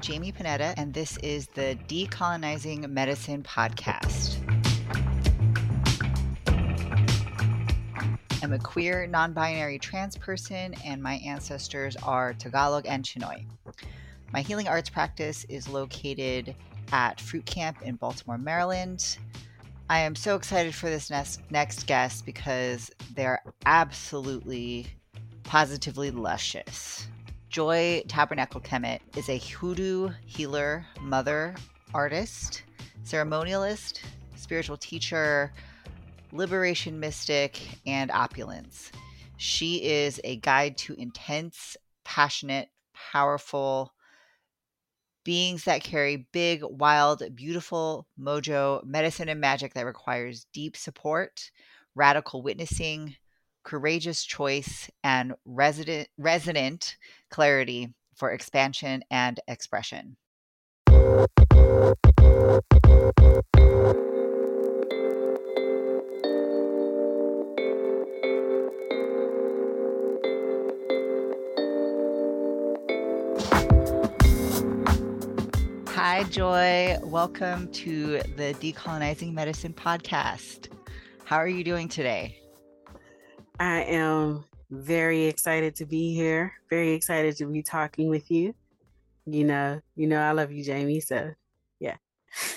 Jamie Panetta, and this is the Decolonizing Medicine podcast. I'm a queer, non binary trans person, and my ancestors are Tagalog and Chinoy. My healing arts practice is located at Fruit Camp in Baltimore, Maryland. I am so excited for this next guest because they're absolutely positively luscious. Joy Tabernacle Kemet is a hoodoo healer, mother, artist, ceremonialist, spiritual teacher, liberation mystic, and opulence. She is a guide to intense, passionate, powerful beings that carry big, wild, beautiful mojo, medicine, and magic that requires deep support, radical witnessing, courageous choice, and resident, resonant clarity for expansion and expression. Hi, Joy. Welcome to the Decolonizing Medicine podcast. How are you doing today? I am very excited to be here. Very excited to be talking with you. You know, you know I love you, Jamie. So yeah.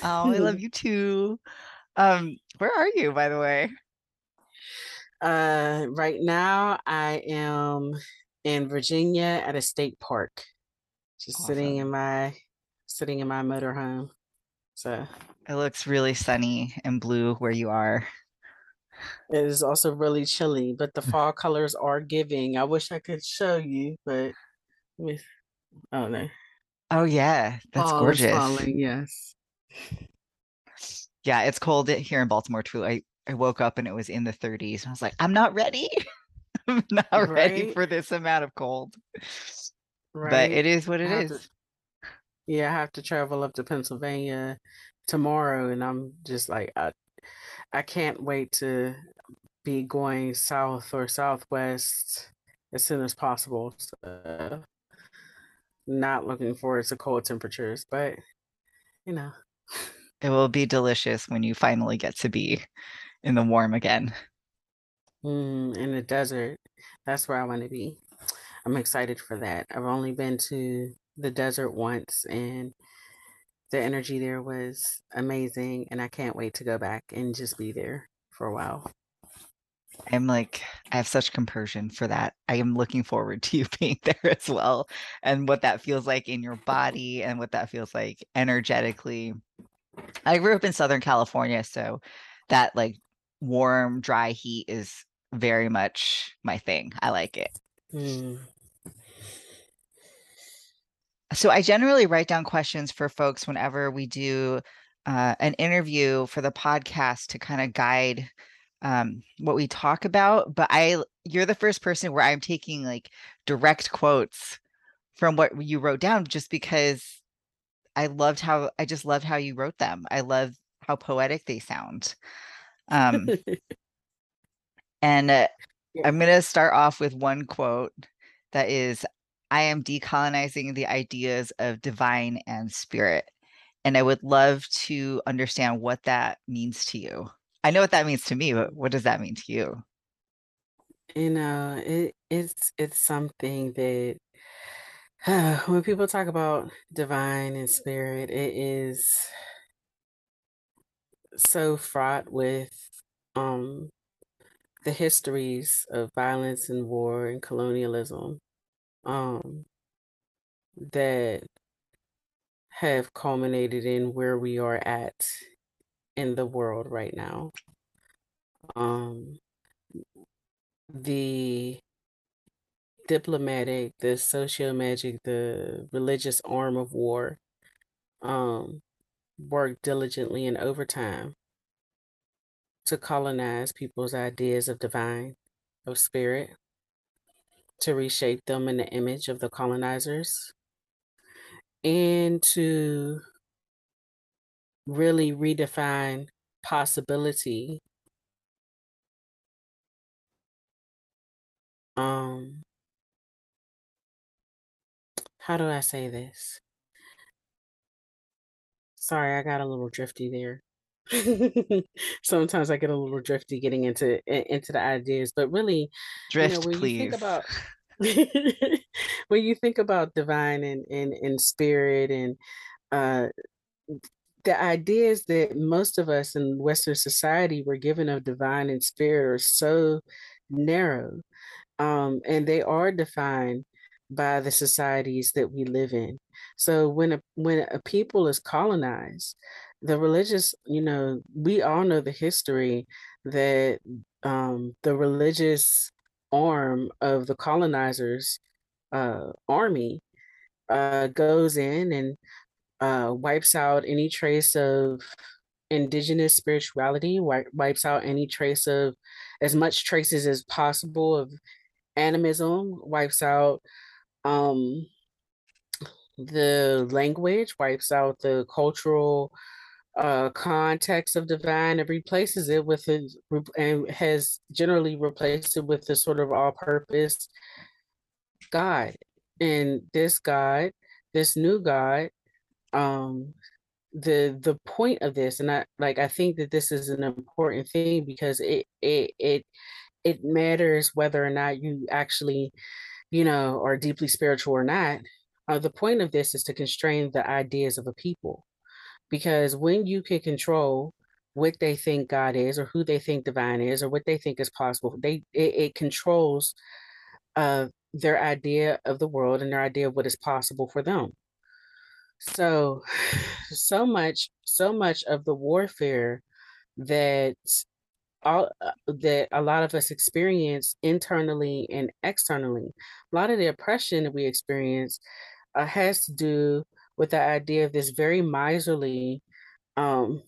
Oh, I love you too. Um, where are you, by the way? Uh right now I am in Virginia at a state park. Just awesome. sitting in my sitting in my motorhome. So it looks really sunny and blue where you are. It is also really chilly, but the mm. fall colors are giving. I wish I could show you, but with oh no. Oh yeah, that's fall gorgeous. Falling, yes. Yeah, it's cold here in Baltimore too. I I woke up and it was in the 30s. I was like, I'm not ready. I'm not right? ready for this amount of cold. Right. But it is what it is. To, yeah, I have to travel up to Pennsylvania tomorrow, and I'm just like, I, I can't wait to be going south or southwest as soon as possible. So, not looking forward to cold temperatures, but you know. It will be delicious when you finally get to be in the warm again. Mm, in the desert. That's where I want to be. I'm excited for that. I've only been to the desert once and the energy there was amazing and I can't wait to go back and just be there for a while. I'm like, I have such compersion for that. I am looking forward to you being there as well and what that feels like in your body and what that feels like energetically. I grew up in Southern California, so that like warm, dry heat is very much my thing. I like it. Mm. So I generally write down questions for folks whenever we do uh, an interview for the podcast to kind of guide um, what we talk about. But I, you're the first person where I'm taking like direct quotes from what you wrote down, just because I loved how I just loved how you wrote them. I love how poetic they sound. Um, and uh, I'm going to start off with one quote that is I am decolonizing the ideas of divine and spirit. And I would love to understand what that means to you. I know what that means to me, but what does that mean to you? You know, it it's it's something that uh, when people talk about divine and spirit, it is so fraught with um the histories of violence and war and colonialism um, that have culminated in where we are at in the world right now. Um, the diplomatic, the socio magic, the religious arm of war um, work diligently and overtime to colonize people's ideas of divine, of spirit, to reshape them in the image of the colonizers and to really redefine possibility um how do I say this? Sorry, I got a little drifty there. Sometimes I get a little drifty getting into into the ideas, but really, you know, Drift, when you think about when you think about divine and and, and spirit and uh the ideas that most of us in Western society were given of divine and spirit are so narrow um, and they are defined by the societies that we live in. So when a when a people is colonized, the religious, you know, we all know the history that um, the religious arm of the colonizers' uh, army uh, goes in and uh, wipes out any trace of indigenous spirituality, wipes out any trace of as much traces as possible of animism, wipes out um, the language, wipes out the cultural uh, context of divine and replaces it with his and has generally replaced it with the sort of all-purpose God. And this God, this new God, um, the the point of this, and I like I think that this is an important thing because it it it it matters whether or not you actually, you know, are deeply spiritual or not. Uh, the point of this is to constrain the ideas of a people. Because when you can control what they think God is or who they think divine is or what they think is possible, they it, it controls uh, their idea of the world and their idea of what is possible for them. So, so much, so much of the warfare that all uh, that a lot of us experience internally and externally. A lot of the oppression that we experience uh, has to do with the idea of this very miserly um,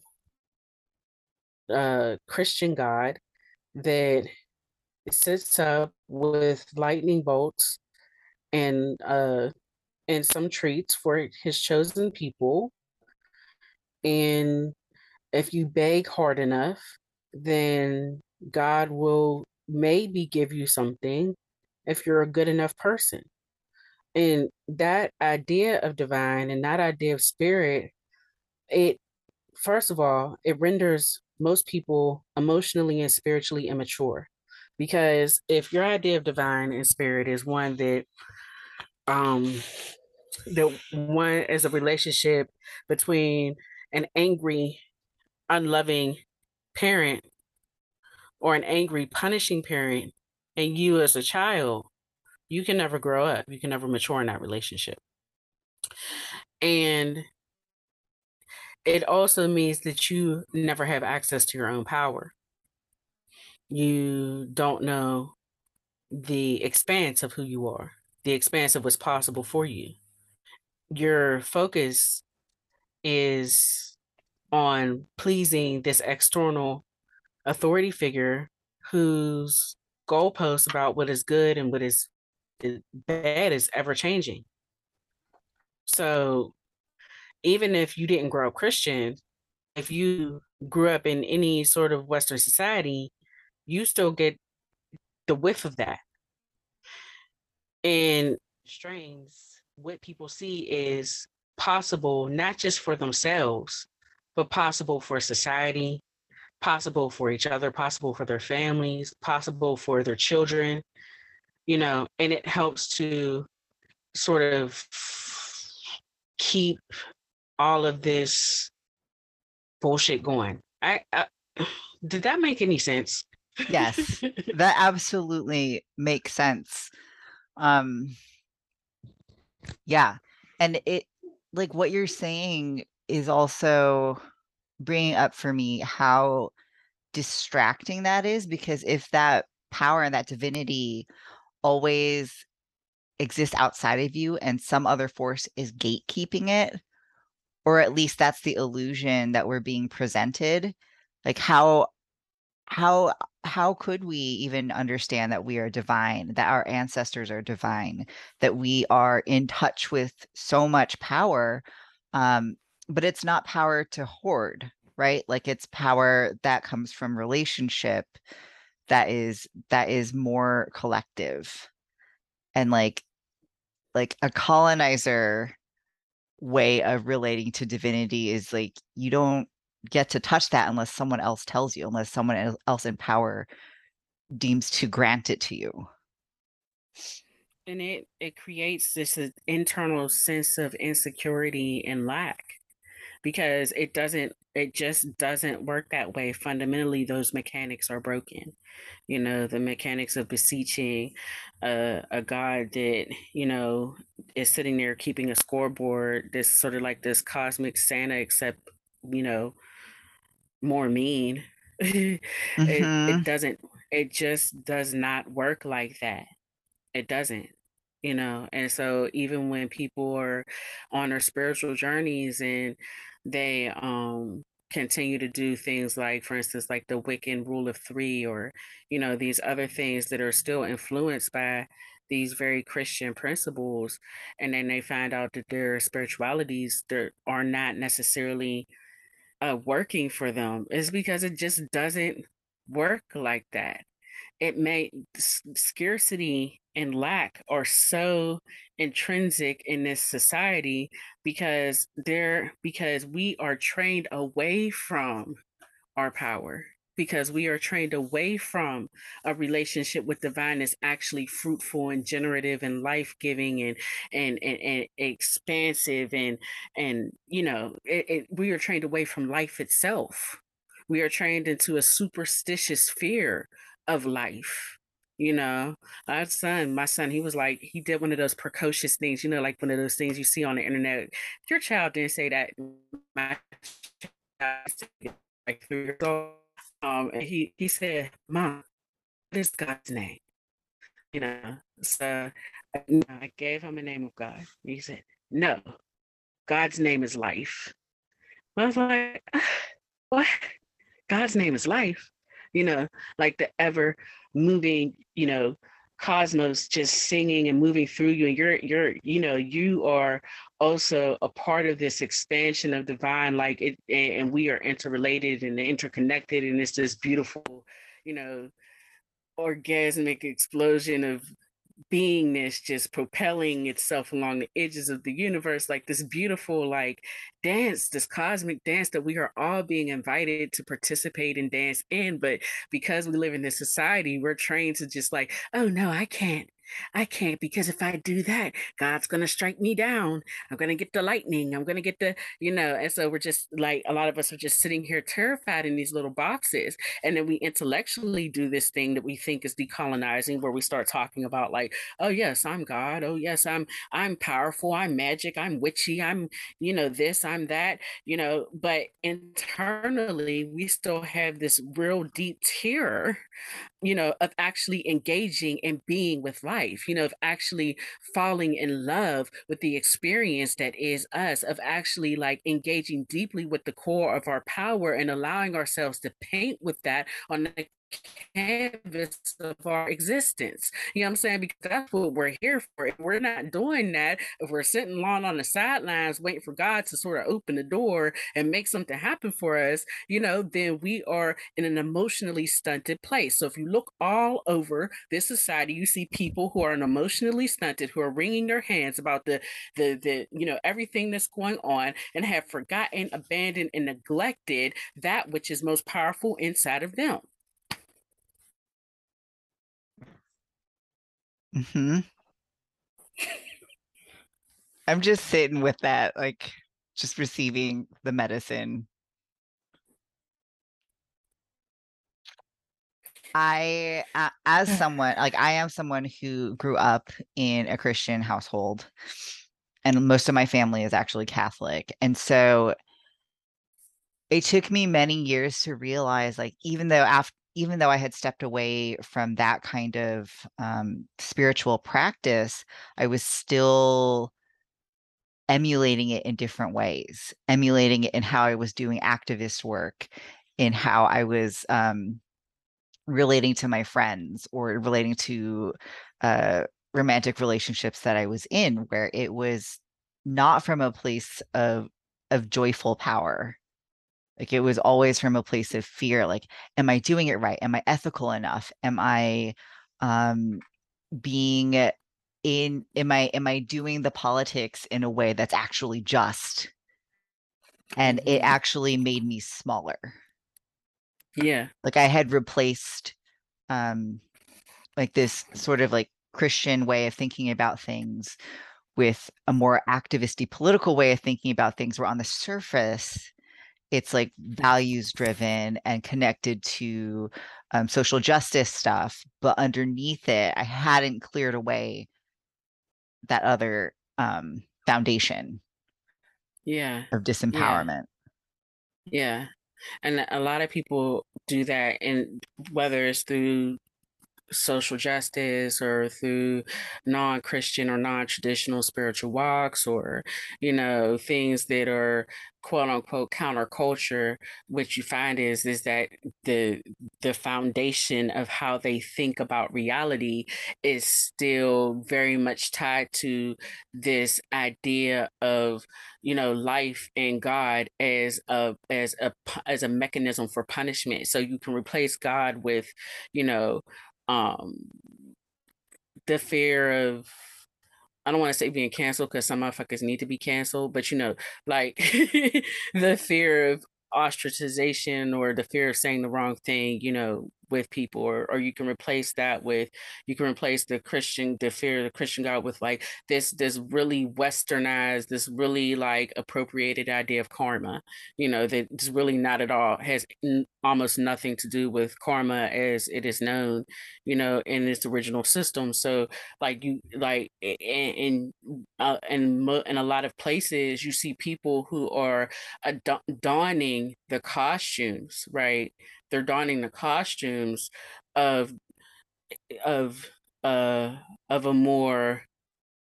uh, Christian God that sits up with lightning bolts and uh, and some treats for his chosen people. And if you beg hard enough, then God will maybe give you something if you're a good enough person. And that idea of divine and that idea of spirit, it first of all, it renders most people emotionally and spiritually immature. Because if your idea of divine and spirit is one that um that one is a relationship between an angry, unloving parent or an angry, punishing parent and you as a child, you can never grow up. You can never mature in that relationship. And it also means that you never have access to your own power. You don't know the expanse of who you are, the expanse of what's possible for you. Your focus is on pleasing this external authority figure whose goalposts about what is good and what is bad is ever changing. So even if you didn't grow up Christian, if you grew up in any sort of Western society, you still get the whiff of that. And strains, what people see is possible not just for themselves, but possible for society, possible for each other, possible for their families, possible for their children, you know, and it helps to sort of keep all of this bullshit going. I, I did that make any sense? Yes, that absolutely makes sense. Um yeah, and it like what you're saying is also bringing up for me how distracting that is because if that power and that divinity always exists outside of you and some other force is gatekeeping it or at least that's the illusion that we're being presented like how how how could we even understand that we are divine that our ancestors are divine that we are in touch with so much power um but it's not power to hoard right? Like it's power that comes from relationship that is that is more collective and like like a colonizer way of relating to divinity is like you don't get to touch that unless someone else tells you, unless someone else in power deems to grant it to you. And it it creates this uh, internal sense of insecurity and lack because it doesn't it just doesn't work that way fundamentally those mechanics are broken you know the mechanics of beseeching a, a god that you know is sitting there keeping a scoreboard this sort of like this cosmic santa except you know more mean mm-hmm. it, it mm-hmm. doesn't it just does not work like that it doesn't you know and so even when people are on their spiritual journeys and they um continue to do things like for instance like the wiccan rule of three or you know these other things that are still influenced by these very christian principles and then they find out that their spiritualities that are not necessarily uh, working for them. Is because it just doesn't work like that it may scarcity and lack are so intrinsic in this society because they're because we are trained away from our power because we are trained away from a relationship with divine that's actually fruitful and generative and life-giving and and and, and expansive and and you know it, it, we are trained away from life itself. We are trained into a superstitious fear of life you know? Our son my son he was like he did one of those precocious things you know like one of those things you see on the internet. Your child didn't say that my child like three years old um and he he said mom what is god's name? You know? So i gave him the name of god he said no god's name is life. I was like what? God's name is life you know like the ever moving, you know, cosmos just singing and moving through you. And you're you're you know you are also a part of this expansion of divine like it and we are interrelated and interconnected. And it's this beautiful you know orgasmic explosion of beingness just propelling itself along the edges of the universe like this beautiful like dance this cosmic dance that we are all being invited to participate and dance in but because we live in this society we're trained to just like oh no i can't I can't because if I do that, God's going to strike me down. I'm going to get the lightning. I'm going to get the, you know, and so we're just like, a lot of us are just sitting here terrified in these little boxes. And then we intellectually do this thing that we think is decolonizing, where we start talking about, like, oh, yes, I'm God. Oh, yes, I'm, I'm powerful. I'm magic. I'm witchy. I'm, you know, this, I'm that, you know, but internally, we still have this real deep terror you know, of actually engaging and being with life, you know, of actually falling in love with the experience that is us, of actually like engaging deeply with the core of our power and allowing ourselves to paint with that on the canvas of our existence. You know what I'm saying? Because that's what we're here for. If we're not doing that, if we're sitting long on the sidelines waiting for God to sort of open the door and make something happen for us, you know, then we are in an emotionally stunted place. So if you look all over this society, you see people who are emotionally stunted, who are wringing their hands about the the the you know everything that's going on and have forgotten, abandoned, and neglected that which is most powerful inside of them. Hmm I'm just sitting with that, like just receiving the medicine. I, as someone, like I am someone who grew up in a Christian household, and most of my family is actually Catholic. And so it took me many years to realize, like, even though after even though I had stepped away from that kind of um, spiritual practice, I was still emulating it in different ways, emulating it in how I was doing activist work, in how I was um, relating to my friends or relating to uh, romantic relationships that I was in, where it was not from a place of of joyful power like it was always from a place of fear like am i doing it right am i ethical enough am i um being in am I am I doing the politics in a way that's actually just? And mm-hmm. it actually made me smaller. Yeah. Like I had replaced um like this sort of like Christian way of thinking about things with a more activisty political way of thinking about things where on the surface it's like values driven and connected to um, social justice stuff but underneath it i hadn't cleared away that other um, foundation yeah. of disempowerment. Yeah. yeah. And a lot of people do that and whether it's through social justice or through non-christian or non-traditional spiritual walks or you know things that are quote unquote counterculture what you find is is that the the foundation of how they think about reality is still very much tied to this idea of you know life and god as a as a as a mechanism for punishment. So you can replace god with you know um the fear of I don't want to say being canceled because some motherfuckers need to be canceled, but you know, like the fear of ostracization or the fear of saying the wrong thing, you know, with people or or you can replace that with you can replace the christian the fear of the christian god with like this this really westernized this really like appropriated idea of karma you know that it's really not at all has n- almost nothing to do with karma as it is known you know in its original system. So like you like in in uh, in, in a lot of places you see people who are donning the costumes right they're donning the costumes of of uh of a more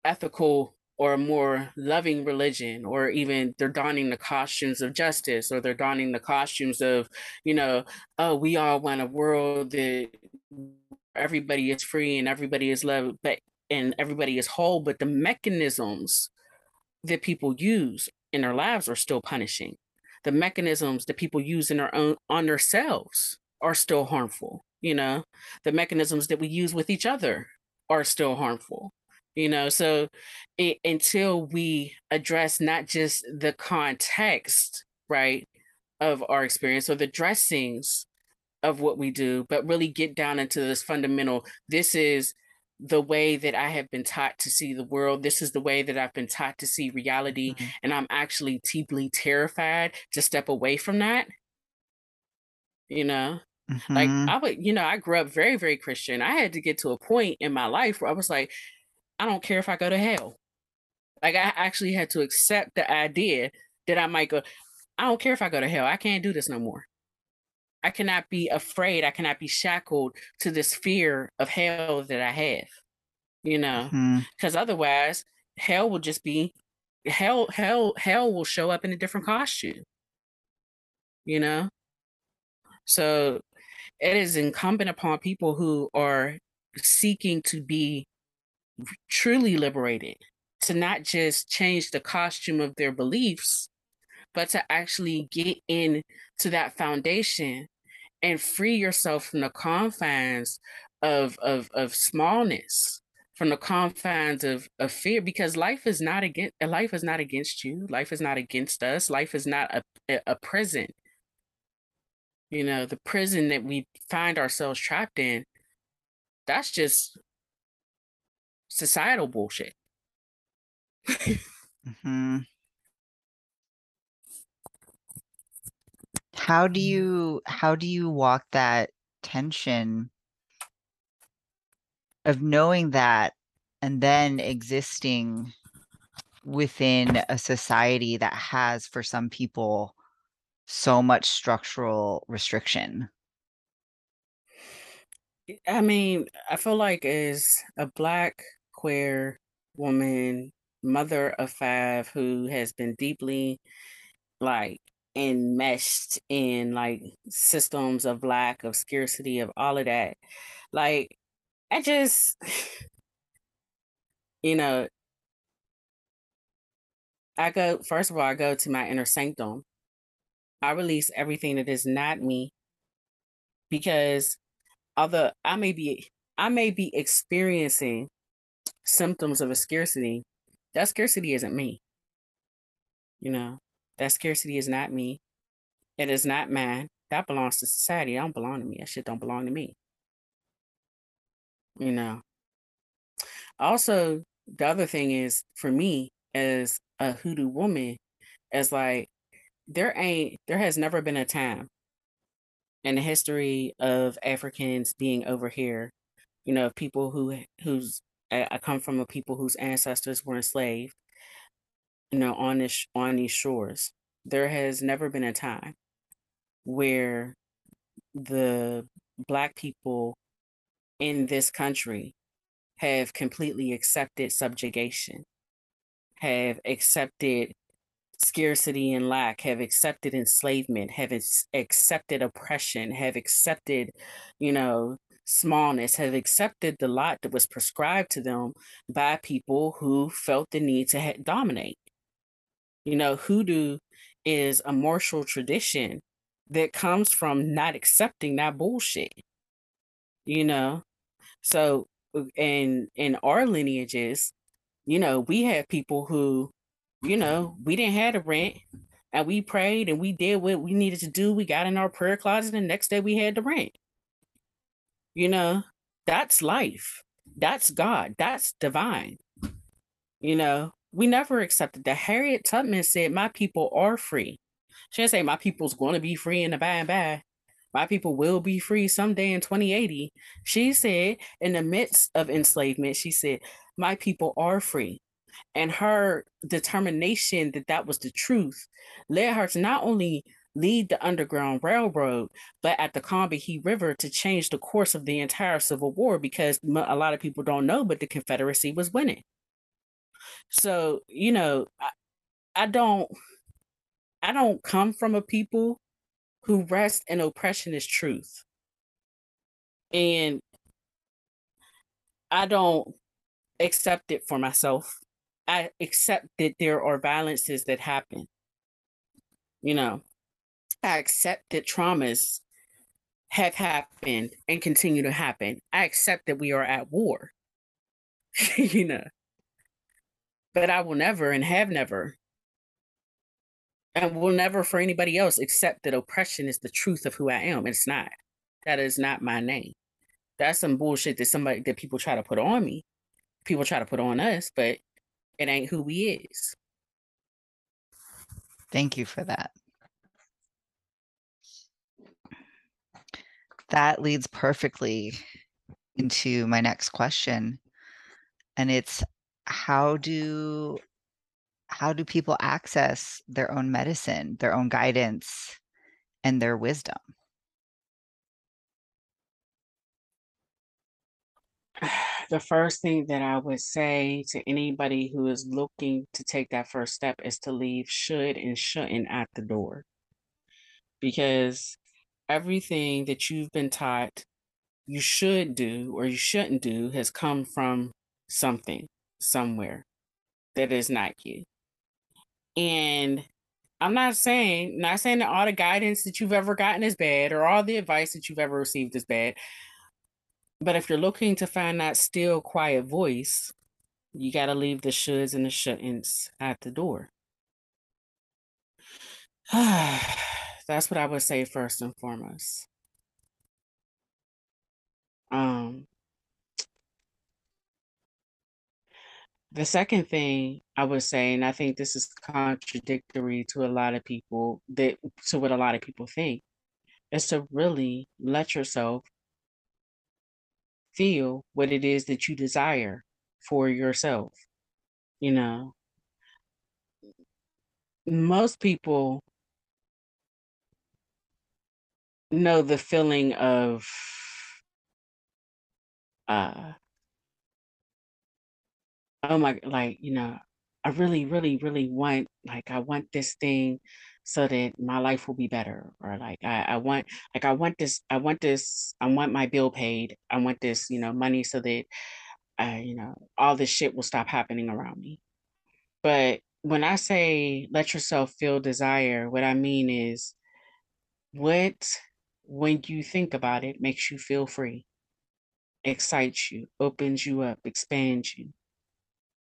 ethical or a more loving religion or even they're donning the costumes of justice or they're donning the costumes of you know oh we all want a world that everybody is free and everybody is loved but and everybody is whole but the mechanisms that people use in their lives are still punishing the mechanisms that people use in their own on themselves are still harmful you know? The mechanisms that we use with each other are still harmful you know? So it, until we address not just the context right of our experience or the dressings of what we do but really get down into this fundamental this is the way that I have been taught to see the world. This is the way that I've been taught to see reality. Mm-hmm. And I'm actually deeply terrified to step away from that. You know, mm-hmm. like I would, you know, I grew up very, very Christian. I had to get to a point in my life where I was like, I don't care if I go to hell. Like I actually had to accept the idea that I might go, I don't care if I go to hell. I can't do this no more. I cannot be afraid. I cannot be shackled to this fear of hell that I have, you know, because mm-hmm. otherwise hell will just be hell, hell, hell will show up in a different costume, you know? So it is incumbent upon people who are seeking to be truly liberated to not just change the costume of their beliefs, but to actually get in to that foundation and free yourself from the confines of of of smallness from the confines of, of fear because life is not against life is not against you life is not against us life is not a, a prison you know the prison that we find ourselves trapped in that's just societal bullshit mm-hmm. How do mm-hmm. you how do you walk that tension of knowing that and then existing within a society that has for some people so much structural restriction i mean i feel like as a black queer woman mother of five who has been deeply like enmeshed in like systems of lack of scarcity of all of that like i just you know i go first of all i go to my inner sanctum i release everything that is not me because although i may be i may be experiencing symptoms of a scarcity, that scarcity isn't me. You know, that scarcity is not me. It is not mine. That belongs to society. It don't belong to me. That shit don't belong to me. You know. Also, the other thing is for me as a hoodoo woman, as like there ain't there has never been a time in the history of Africans being over here, you know, people who who's I come from a people whose ancestors were enslaved, you know, on this on these shores. There has never been a time where the black people in this country have completely accepted subjugation, have accepted scarcity and lack, have accepted enslavement, have accepted oppression, have accepted, you know, smallness, have accepted the lot that was prescribed to them by people who felt the need to ha- dominate. You know, hoodoo is a martial tradition that comes from not accepting that bullshit. You know, so in in our lineages, you know, we have people who you know, we didn't have the rent and we prayed and we did what we needed to do. We got in our prayer closet and next day we had the rent. You know, that's life. That's God. That's divine. You know, we never accepted that. Harriet Tubman said, My people are free. She didn't say my people's going to be free in the by and by. My people will be free someday in 2080. She said, in the midst of enslavement, she said, My people are free and her determination that that was the truth led her to not only lead the Underground Railroad, but at the Combahee River to change the course of the entire Civil War because a lot of people don't know, but the Confederacy was winning. So, you know, I, I don't I don't come from a people who rest in oppression is truth. And I don't accept it for myself. I accept that there are violences that happen. You know, I accept that traumas have happened and continue to happen. I accept that we are at war. you know. But I will never and have never and will never for anybody else accept that oppression is the truth of who I am. It's not. That is not my name. That's some bullshit that somebody that people try to put on me. People try to put on us, but it ain't who we is. Thank you for that. That leads perfectly into my next question. And it's how do how do people access their own medicine, their own guidance, and their wisdom? the first thing that I would say to anybody who is looking to take that first step is to leave should and shouldn't at the door. Because everything that you've been taught you should do or you shouldn't do has come from something somewhere that is not you. And I'm not saying, not saying that all the guidance that you've ever gotten is bad or all the advice that you've ever received is bad. But if you're looking to find that still quiet voice, you got to leave the shoulds and the shouldn'ts at the door. That's what I would say first and foremost. Um, the second thing I would say, and I think this is contradictory to a lot of people that to what a lot of people think, is to really let yourself feel what it is that you desire for yourself. You know, most people know the feeling of uh oh my like you know i really really really want like i want this thing so that my life will be better or like I, I want like i want this i want this i want my bill paid i want this you know money so that uh, you know all this shit will stop happening around me. But when i say let yourself feel desire what i mean is what when you think about it makes you feel free excites you opens you up expands you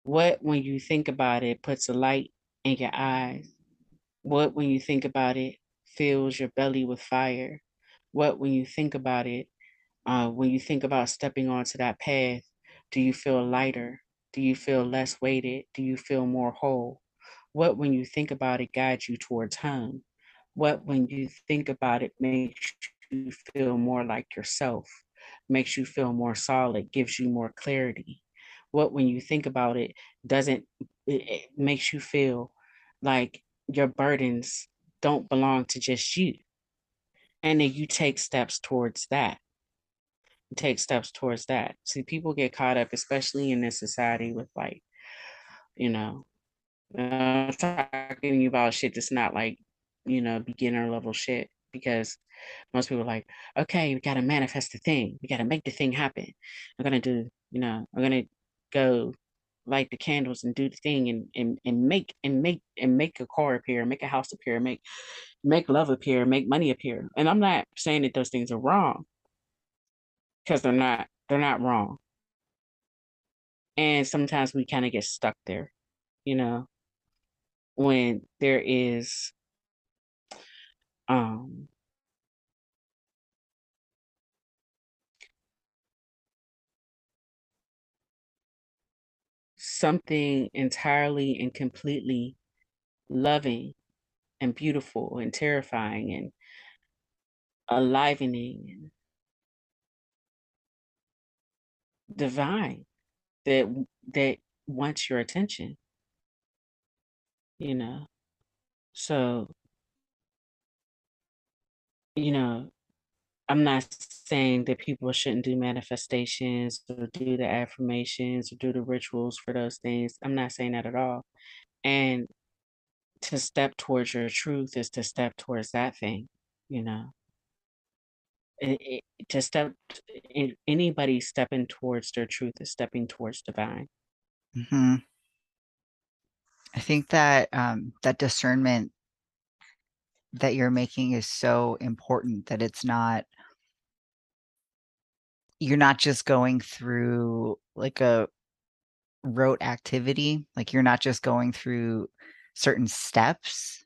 What, when you think about it, puts a light in your eyes? What, when you think about it, fills your belly with fire? What, when you think about it, uh, when you think about stepping onto that path, do you feel lighter? Do you feel less weighted? Do you feel more whole? What, when you think about it, guides you towards home? What, when you think about it, makes you feel more like yourself, makes you feel more solid, gives you more clarity? What, when you think about it, doesn't, it, it makes you feel like your burdens don't belong to just you? And then you take steps towards that take steps towards that. See, people get caught up, especially in this society, with like, you know, uh, talking about shit that's not like, you know, beginner level shit. Because most people are like, okay, we gotta manifest the thing. We gotta make the thing happen. I'm gonna do, you know, I'm gonna go light the candles and do the thing and and, and make and make and make a car appear, make a house appear, make make love appear, make money appear. And I'm not saying that those things are wrong because they're not they're not wrong and sometimes we kind of get stuck there you know when there is um something entirely and completely loving and beautiful and terrifying and enlivening and divine that that wants your attention. You know? So you know i'm not saying that people shouldn't do manifestations or do the affirmations or do the rituals for those things. I'm not saying that at all. And to step towards your truth is to step towards that thing you know? It, it, to step anybody stepping towards their truth is stepping towards divine. Hmm I think that um, that discernment that you're making is so important that it's not you're not just going through like a rote activity like you're not just going through certain steps.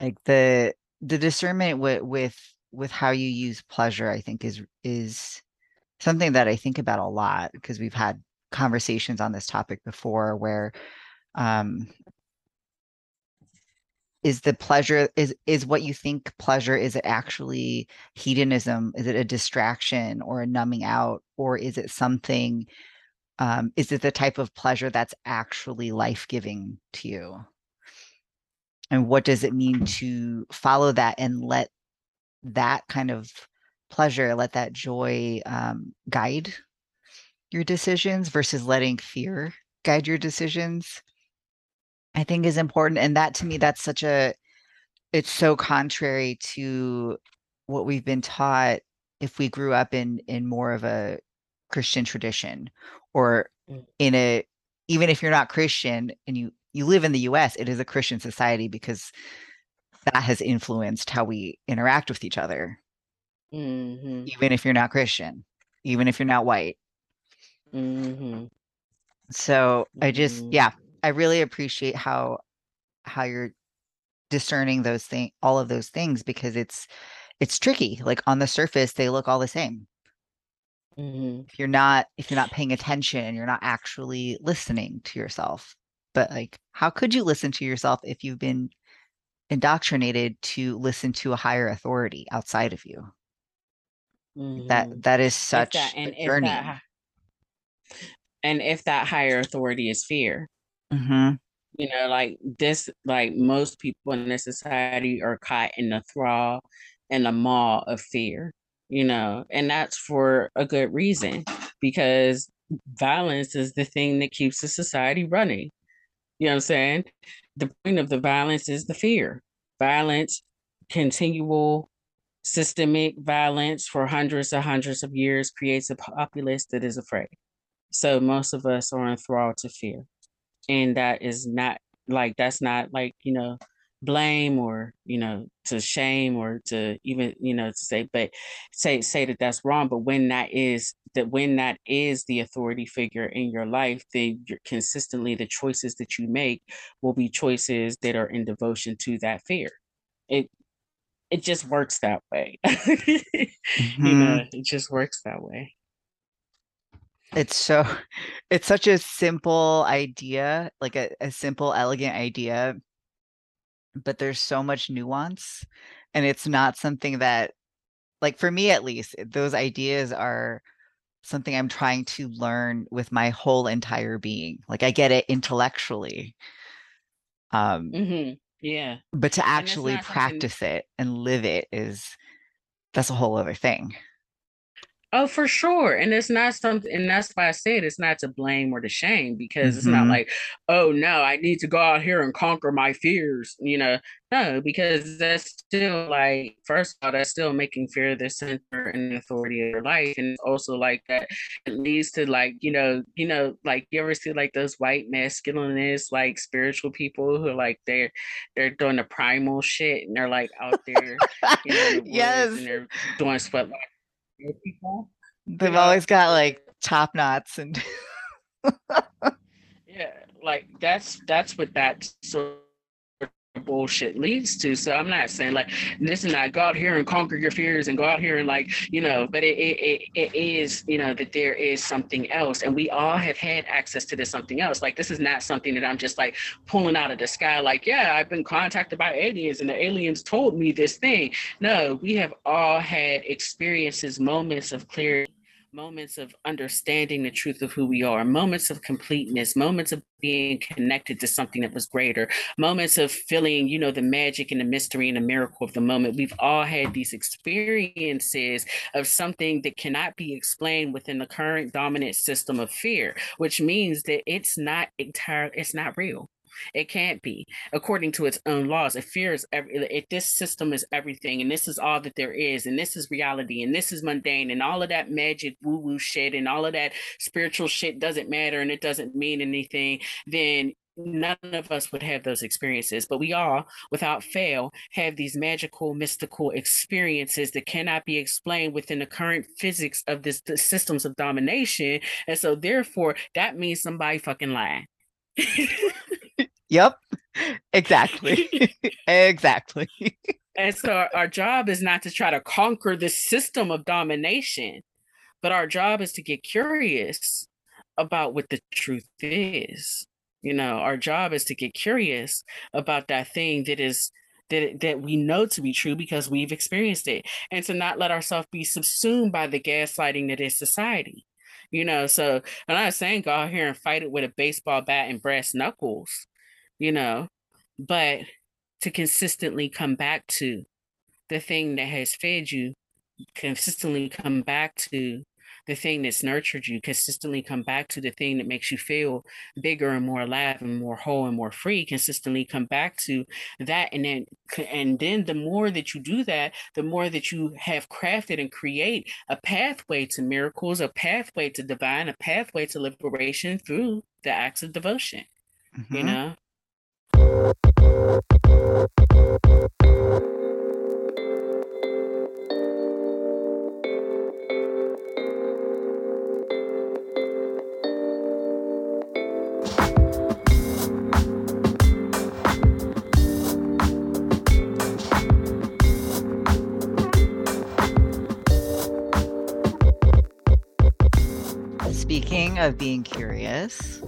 Like the the discernment with with with how you use pleasure i think is is something that i think about a lot because we've had conversations on this topic before where um is the pleasure is is what you think pleasure is it actually hedonism? Is it a distraction or a numbing out? Or is it something um is it the type of pleasure that's actually life-giving to you? And what does it mean to follow that and let that kind of pleasure let that joy um, guide your decisions versus letting fear guide your decisions i think is important and that to me that's such a it's so contrary to what we've been taught if we grew up in in more of a christian tradition or Mm. in a even if you're not christian and you you live in the us it is a christian society because that has influenced how we interact with each other. Hmm even if you're not christian even if you're not white. Hmm so i just Mhm. yeah i really appreciate how how you're discerning those things all of those things because it's it's tricky like on the surface they look all the same. Hmm if you're not if you're not paying attention you're not actually listening to yourself. But like how could you listen to yourself if you've been indoctrinated to listen to a higher authority outside of you? Hmm that that is such that a and if journey. that and if that higher authority is fear, hmm you know, like this, like most people in this society are caught in the thrall and the maw of fear, you know, and that's for a good reason because violence is the thing that keeps the society running. You know what I'm saying? The point of the violence is the fear. Violence, continual systemic violence for hundreds and hundreds of years creates a populace that is afraid. So most of us are enthralled to fear. And that is not like that's not like, you know, blame or, you know, to shame or to even, you know, to say, but say say that that's wrong. But when that is that when that is the authority figure in your life, then you're consistently the choices that you make will be choices that are in devotion to that fear. It it just works that way. mm-hmm. You know, it just works that way. It's so it's such a simple idea, like a, a simple, elegant idea, but there's so much nuance. And it's not something that like for me at least, those ideas are something I'm trying to learn with my whole entire being. Like I get it intellectually. Um mm-hmm. yeah. But to actually practice something... it and live it is that's a whole other thing. Oh, for sure. And it's not something, and that's why I said it's not to blame or to shame because mm-hmm. it's not mm-hmm. like, oh no, I need to go out here and conquer my fears, you know. No, because that's still like, first of all, that's still making fear the center and authority of your life. And also like that it leads to like, you know, you know, like you ever see like those white masculinist, like spiritual people who are like they're they're doing the primal shit and they're like out there, you know, the yes. and they're doing sweat people. They've you uh, always got like top knots and yeah, like that's that's what that sort bullshit leads to. So I'm not saying like this is not go out here and conquer your fears and go out here and like you know, but it it, it is you know that there is something else, and we all have had access to this something else. Like this is not something that I'm just like pulling out of the sky. Like yeah, I've been contacted by aliens and the aliens told me this thing. No, we have all had experiences, moments of clarity moments of understanding the truth of who we are, moments of completeness, moments of being connected to something that was greater, moments of feeling, you know, the magic and the mystery and the miracle of the moment. We've all had these experiences of something that cannot be explained within the current dominant system of fear, which means that it's not entire, it's not real. It can't be according to its own laws. It fears every. If this system is everything, and this is all that there is, and this is reality, and this is mundane, and all of that magic woo woo shit, and all of that spiritual shit doesn't matter, and it doesn't mean anything. Then none of us would have those experiences, but we all, without fail, have these magical, mystical experiences that cannot be explained within the current physics of this the systems of domination. And so, therefore, that means somebody fucking lied. Yep. Exactly. exactly. and so our, our job is not to try to conquer this system of domination, but our job is to get curious about what the truth is. You know, our job is to get curious about that thing that is that that we know to be true because we've experienced it, and to not let ourselves be subsumed by the gaslighting that is society. You know, so I'm not saying go out here and fight it with a baseball bat and brass knuckles you know, but to consistently come back to the thing that has fed you, consistently come back to the thing that's nurtured you, consistently come back to the thing that makes you feel bigger and more alive and more whole and more free, consistently come back to that. And then, and then the more that you do that, the more that you have crafted and create a pathway to miracles, a pathway to divine, a pathway to liberation through the acts of devotion, mm-hmm. you know? Speaking of being curious,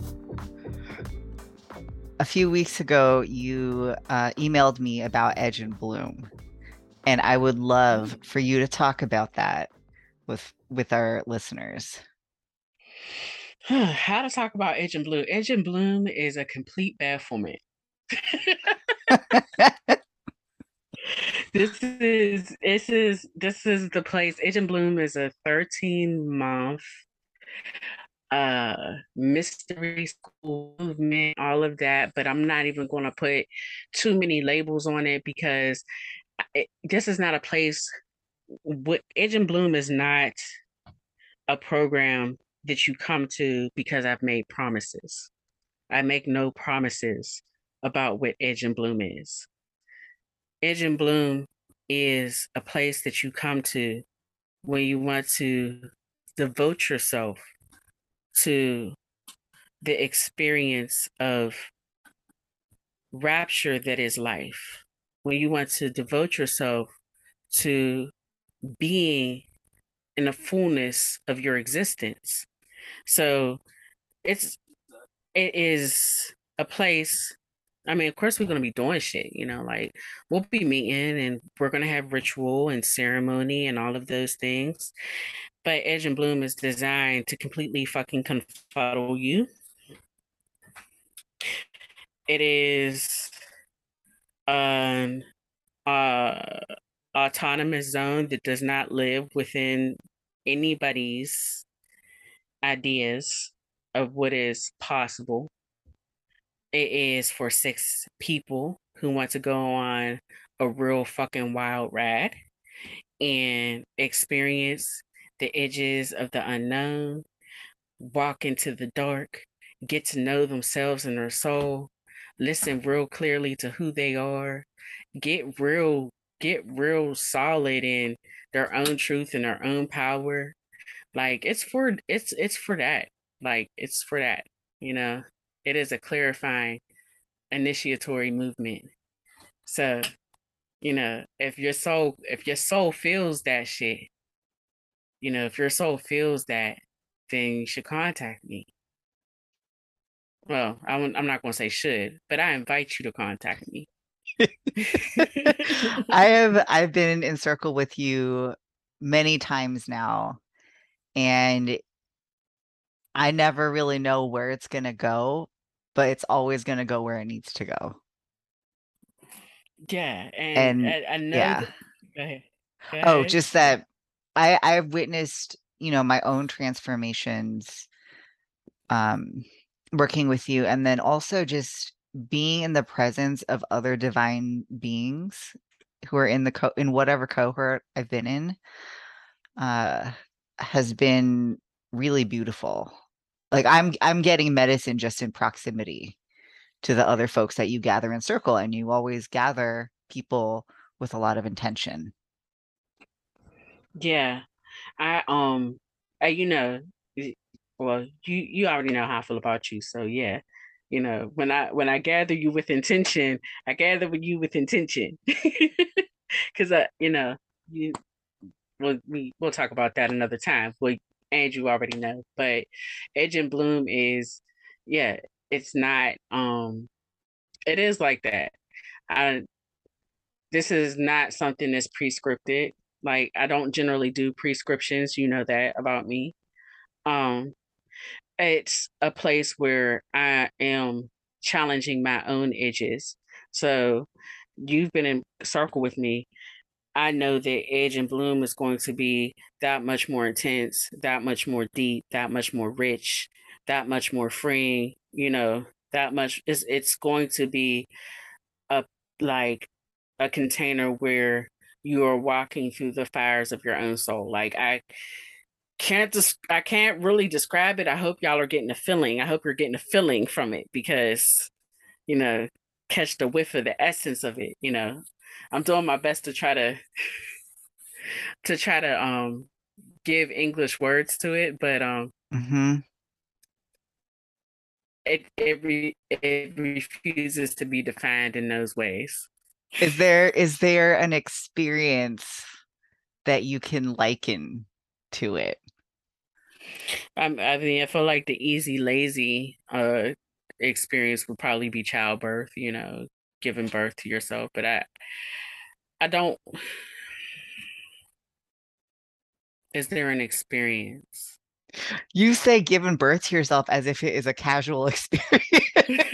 a few weeks ago, you uh, emailed me about Edge and Bloom, and I would love for you to talk about that with with our listeners. How to talk about Edge and Bloom? Edge and Bloom is a complete bafflement. this is this is this is the place. Edge and Bloom is a 13 month uh mystery school movement all of that but i'm not even going to put too many labels on it because it, this is not a place what edge and bloom is not a program that you come to because i've made promises. I make no promises about what edge and bloom is. Edge and bloom is a place that you come to when you want to devote yourself to the experience of rapture that is life, when you want to devote yourself to being in the fullness of your existence. So it's it is a place I mean, of course, we're going to be doing shit, you know, like we'll be meeting and we're going to have ritual and ceremony and all of those things. But Edge and Bloom is designed to completely fucking confuddle you. It is an uh, autonomous zone that does not live within anybody's ideas of what is possible. It is for six people who want to go on a real fucking wild ride and experience the edges of the unknown, walk into the dark, get to know themselves and their soul, listen real clearly to who they are, get real get real solid in their own truth and their own power. Like it's for it's it's for that. Like it's for that, you know. It is a clarifying initiatory movement. So, you know, if your soul if your soul feels that shit, you know, if your soul feels that, then you should contact me. Well, I'm, I'm not going to say should, but I invite you to contact me. I have I've been in circle with you many times now and I never really know where it's going to go, but it's always going to go where it needs to go. Yeah, and, and I, I know yeah. That, go ahead. Go oh, just that I I've witnessed, you know, my own transformations um working with you and then also just being in the presence of other divine beings who are in the co- in whatever cohort I've been in uh has been really beautiful. Like I'm I'm getting medicine just in proximity to the other folks that you gather in circle and you always gather people with a lot of intention. Yeah. I um I, you know well you you already know how I feel about you so yeah you know when i when i gather you with intention i gather with you with intention because i you know you well we we'll talk about that another time well and you already know but edge and bloom is yeah it's not um it is like that i this is not something that's prescripted like i don't generally do prescriptions you know that about me um it's a place where I am challenging my own edges. So you've been in circle with me. I know that Edge and Bloom is going to be that much more intense, that much more deep, that much more rich, that much more freeing, you know, that much it's it's going to be a like a container where you are walking through the fires of your own soul. Like I can't just I can't really describe it. I hope y'all are getting a feeling. I hope you're getting a feeling from it because, you know, catch the whiff of the essence of it. You know, I'm doing my best to try to to try to um give English words to it, but um. Mm-hmm. It it re, it refuses to be defined in those ways. Is there is there an experience that you can liken to it? I, I mean, I feel like the easy, lazy uh experience would probably be childbirth. You know, giving birth to yourself. But I, I don't. Is there an experience? You say giving birth to yourself as if it is a casual experience.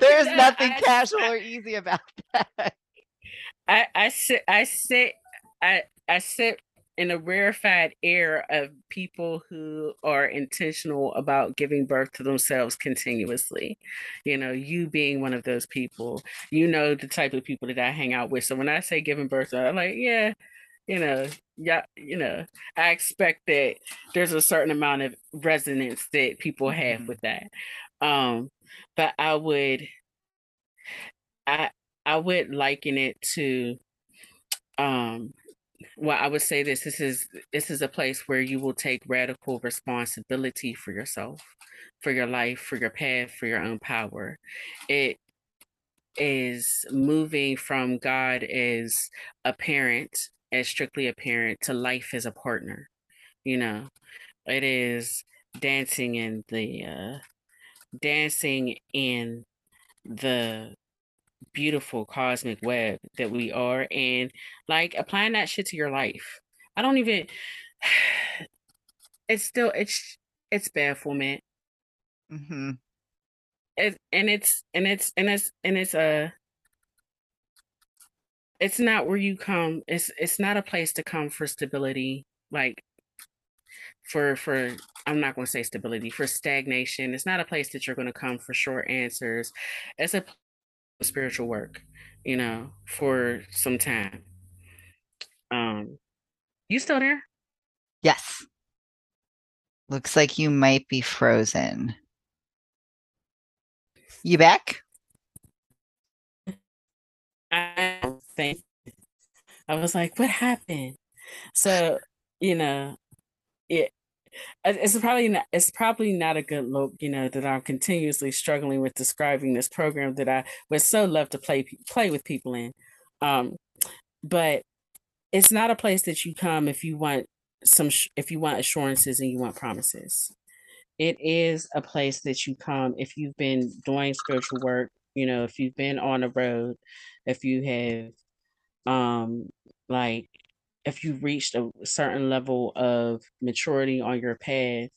There's nothing I, casual I, or easy about that. I I sit I sit I I sit in a rarefied air of people who are intentional about giving birth to themselves continuously. You know, you being one of those people, you know, the type of people that I hang out with. So when I say giving birth, I'm like, yeah, you know, yeah, you know, I expect that there's a certain amount of resonance that people have mm-hmm. with that. Um, but I would, I, I would liken it to, um, well, I would say this: this is this is a place where you will take radical responsibility for yourself, for your life, for your path, for your own power. It is moving from God as a parent, as strictly a parent, to life as a partner. You know, it is dancing in the uh, dancing in the beautiful cosmic web that we are and like applying that shit to your life. I don't even it's still it's it's bafflement. Mm-hmm. It, and it's and it's and it's and it's a uh, it's not where you come it's it's not a place to come for stability like for for i'm not going to say stability for stagnation it's not a place that you're going to come for short answers it's a spiritual work you know for some time. Um you still there? Yes. Looks like you might be frozen. You back? I think i was like what happened? So you know it it's probably not it's probably not a good look you know that i'm continuously struggling with describing this program that i would so love to play play with people in. Um but it's not a place that you come if you want some if you want assurances and you want promises. It is a place that you come if you've been doing spiritual work you know if you've been on the road if you have um like if you've reached a certain level of maturity on your path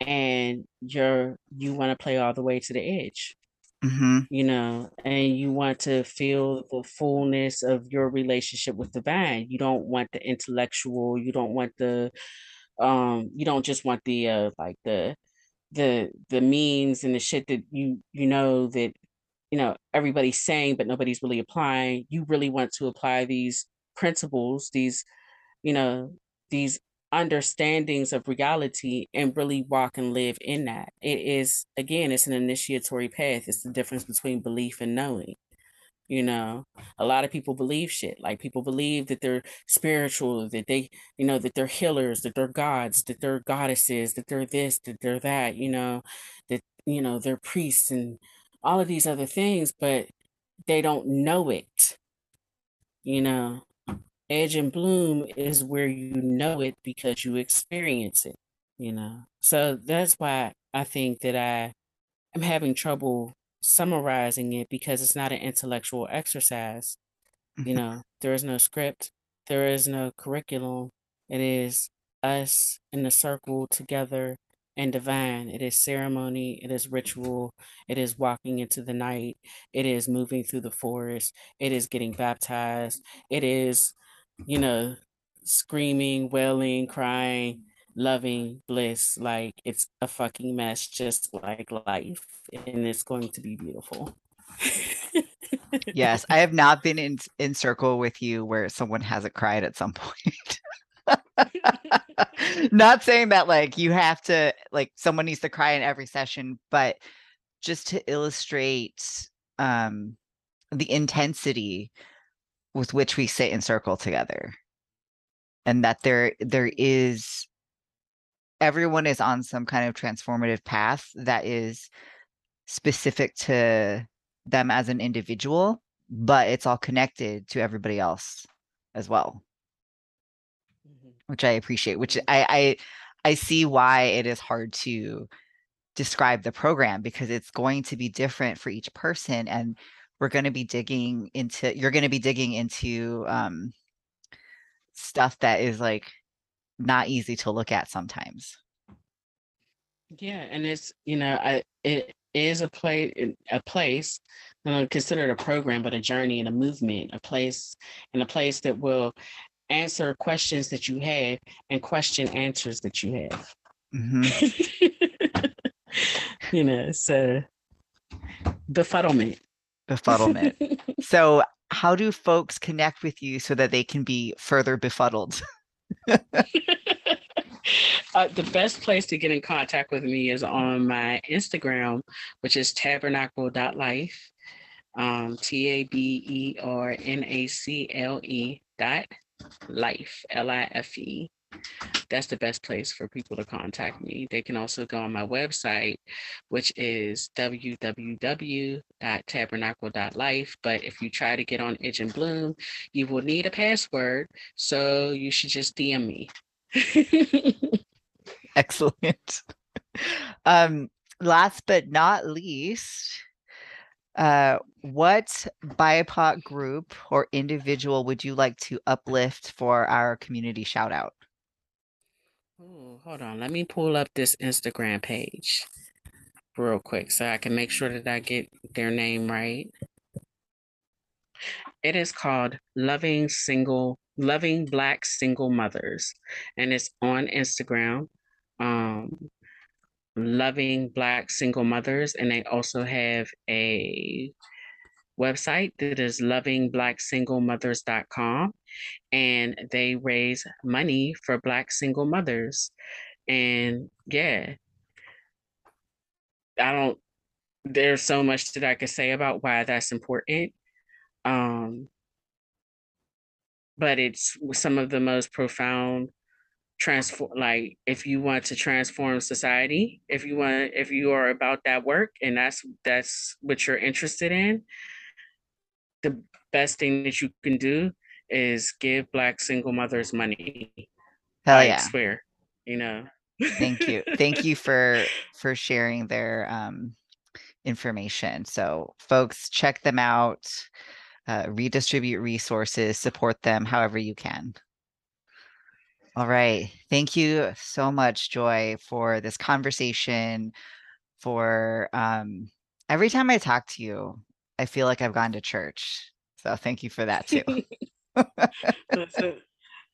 and you're you want to play all the way to the edge. Mm-hmm. you know and you want to feel the fullness of your relationship with the divine you don't want the intellectual you don't want the um you don't just want the uh like the the the means and the shit that you you know that you know everybody's saying but nobody's really applying. You really want to apply these principles, these, you know, these understandings of reality and really walk and live in that. It is, again, it's an initiatory path. It's the difference between belief and knowing. You know, a lot of people believe shit. Like people believe that they're spiritual, that they, you know, that they're healers, that they're gods, that they're goddesses, that they're this, that they're that, you know, that, you know, they're priests and all of these other things, but they don't know it. You know, edge and bloom is where you know it because you experience it, you know. So that's why I think that I am having trouble summarizing it because it's not an intellectual exercise. You mm-hmm. know, there is no script, there is no curriculum. It is us in the circle together and divine. It is ceremony, it is ritual, it is walking into the night, it is moving through the forest, it is getting baptized, it is you know, screaming, wailing, crying, loving, bliss. Like it's a fucking mess, just like life. And it's going to be beautiful. yes, I have not been in in circle with you where someone hasn't cried at some point. not saying that like you have to like someone needs to cry in every session, but just to illustrate um the intensity with which we sit in circle together and that there there is everyone is on some kind of transformative path that is specific to them as an individual but it's all connected to everybody else as well mm-hmm. which i appreciate which. I, I i see why it is hard to describe the program because it's going to be different for each person and we're going to be digging into you're going to be digging into um stuff that is like not easy to look at sometimes. Yeah and it's you know i it is a place a place I don't consider it a program but a journey and a movement a place and a place that will answer questions that you have and question answers that you have. Mm-hmm. you know so befuddlement befuddlement. so, how do folks connect with you so that they can be further befuddled? uh, the best place to get in contact with me is on my Instagram, which is tabernacle.life, um, T A B E R N A C L E dot life, L I F E. That's the best place for people to contact me. They can also go on my website, which is www.tabernacle.life. But if you try to get on Edge and Bloom, you will need a password. So you should just DM me. Excellent. Um, last but not least, uh, what BIPOC group or individual would you like to uplift for our community shout out? Ooh, hold on. Let me pull up this Instagram page real quick so I can make sure that I get their name right. It is called Loving Single Loving Black Single Mothers and it's on Instagram. Um Loving Black Single Mothers and they also have a website that is lovingblacksinglemothers.com and they raise money for black single mothers. And yeah. I don't there's so much that i could say about why that's important um but it's some of the most profound transform like if you want to transform society if you want if you are about that work and that's that's what you're interested in the best thing that you can do is give black single mothers money. Hell I yeah. swear, you know. Thank you. Thank you for for sharing their um information. So folks check them out, uh, redistribute resources, support them however you can. All right. Thank you so much, Joy, for this conversation. For um, every time I talk to you, I feel like I've gone to church. So thank you for that too. so,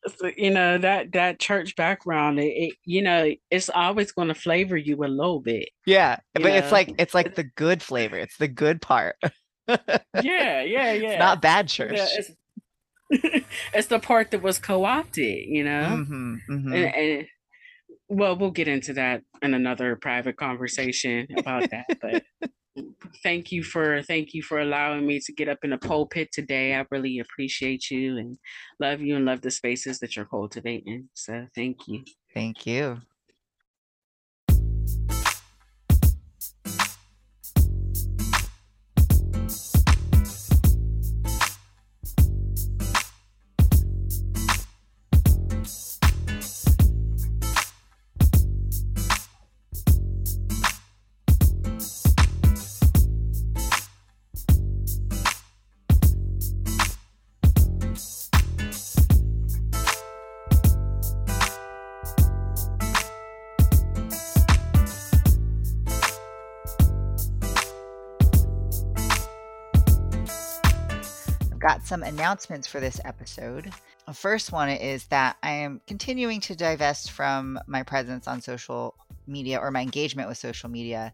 so, you know that that church background, it, it you know, it's always going to flavor you a little bit. Yeah, but know? it's like it's like the good flavor. It's the good part. yeah, yeah, yeah. It's not bad church. Yeah, it's, it's, the part that was co-opted, you know. Mm-hmm, mm-hmm. And, and well, we'll get into that in another private conversation about that, but thank you for thank you for allowing me to get up in the pulpit today. I really appreciate you and love you and love the spaces that you're cultivating. So thank you. Thank you. Announcements for this episode. The first one is that I am continuing to divest from my presence on social media or my engagement with social media.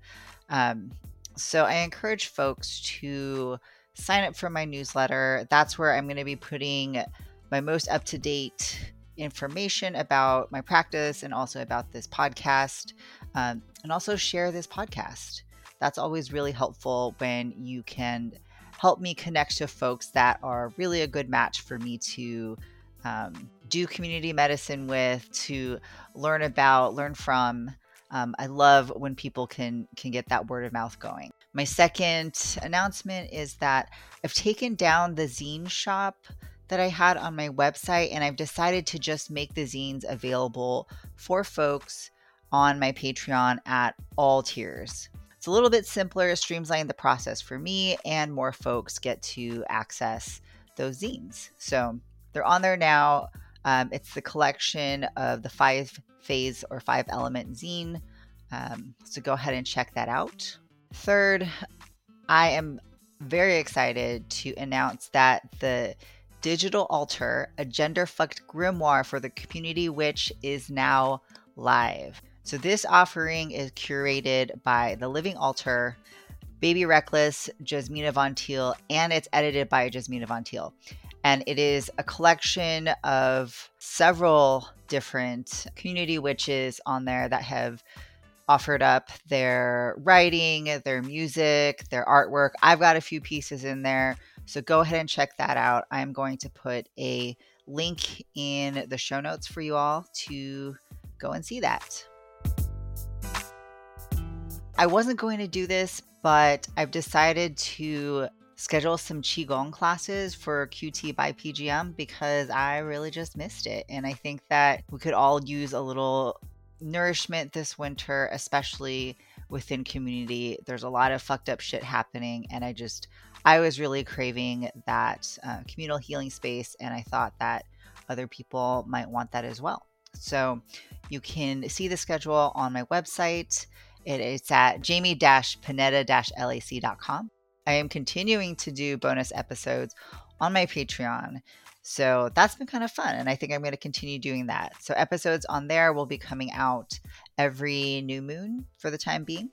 Um, so I encourage folks to sign up for my newsletter. That's where I'm going to be putting my most up to date information about my practice and also about this podcast, um, and also share this podcast. That's always really helpful when you can help me connect to folks that are really a good match for me to um, do community medicine with, to learn about, learn from. Um, I love when people can can get that word of mouth going. My second announcement is that I've taken down the zine shop that I had on my website, and I've decided to just make the zines available for folks on my Patreon at all tiers. It's a little bit simpler, streamlining the process for me, and more folks get to access those zines. So they're on there now. Um, it's the collection of the five phase or five element zine. Um, so go ahead and check that out. Third, I am very excited to announce that the digital altar, a gender fucked grimoire for the community which is now live. So this offering is curated by The Living Altar, Baby Reckless, Jasmina Von Teal, and it's edited by Jasmina Von Teal. And it is a collection of several different community witches on there that have offered up their writing, their music, their artwork. I've got a few pieces in there. So go ahead and check that out. I'm going to put a link in the show notes for you all to go and see that. I wasn't going to do this, but I've decided to schedule some Qigong classes for QTBIPOC because I really just missed it. And I think that we could all use a little nourishment this winter, especially within community. There's a lot of fucked up shit happening. And I just, I was really craving that uh, communal healing space. And I thought that other people might want that as well. So you can see the schedule on my website. It, it's at jamie-panetta-lac.com. I am continuing to do bonus episodes on my Patreon. So that's been kind of fun. And I think I'm going to continue doing that. So episodes on there will be coming out every new moon for the time being.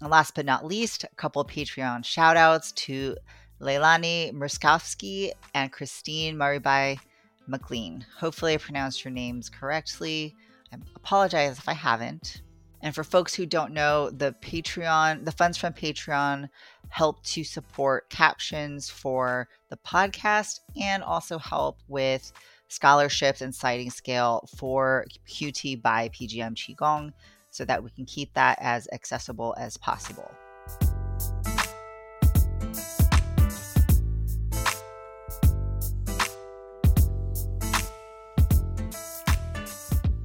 And last but not least, a couple Patreon shout outs to Leilani Murskowski and Christine Maribai McLean. Hopefully, I pronounced your names correctly. I apologize if I haven't. And for folks who don't know, the Patreon, the funds from Patreon help to support captions for the podcast and also help with scholarships and citing scale for QTBIPOC Qigong so that we can keep that as accessible as possible.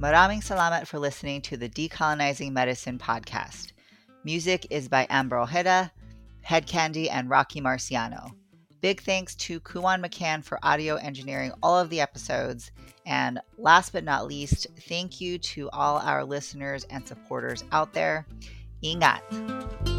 Maraming salamat for listening to the Decolonizing Medicine podcast. Music is by Amber Ojeda, Head Candy, and Rocky Marciano. Big thanks to Kuan McCann for audio engineering all of the episodes. And last but not least, thank you to all our listeners and supporters out there. Ingat!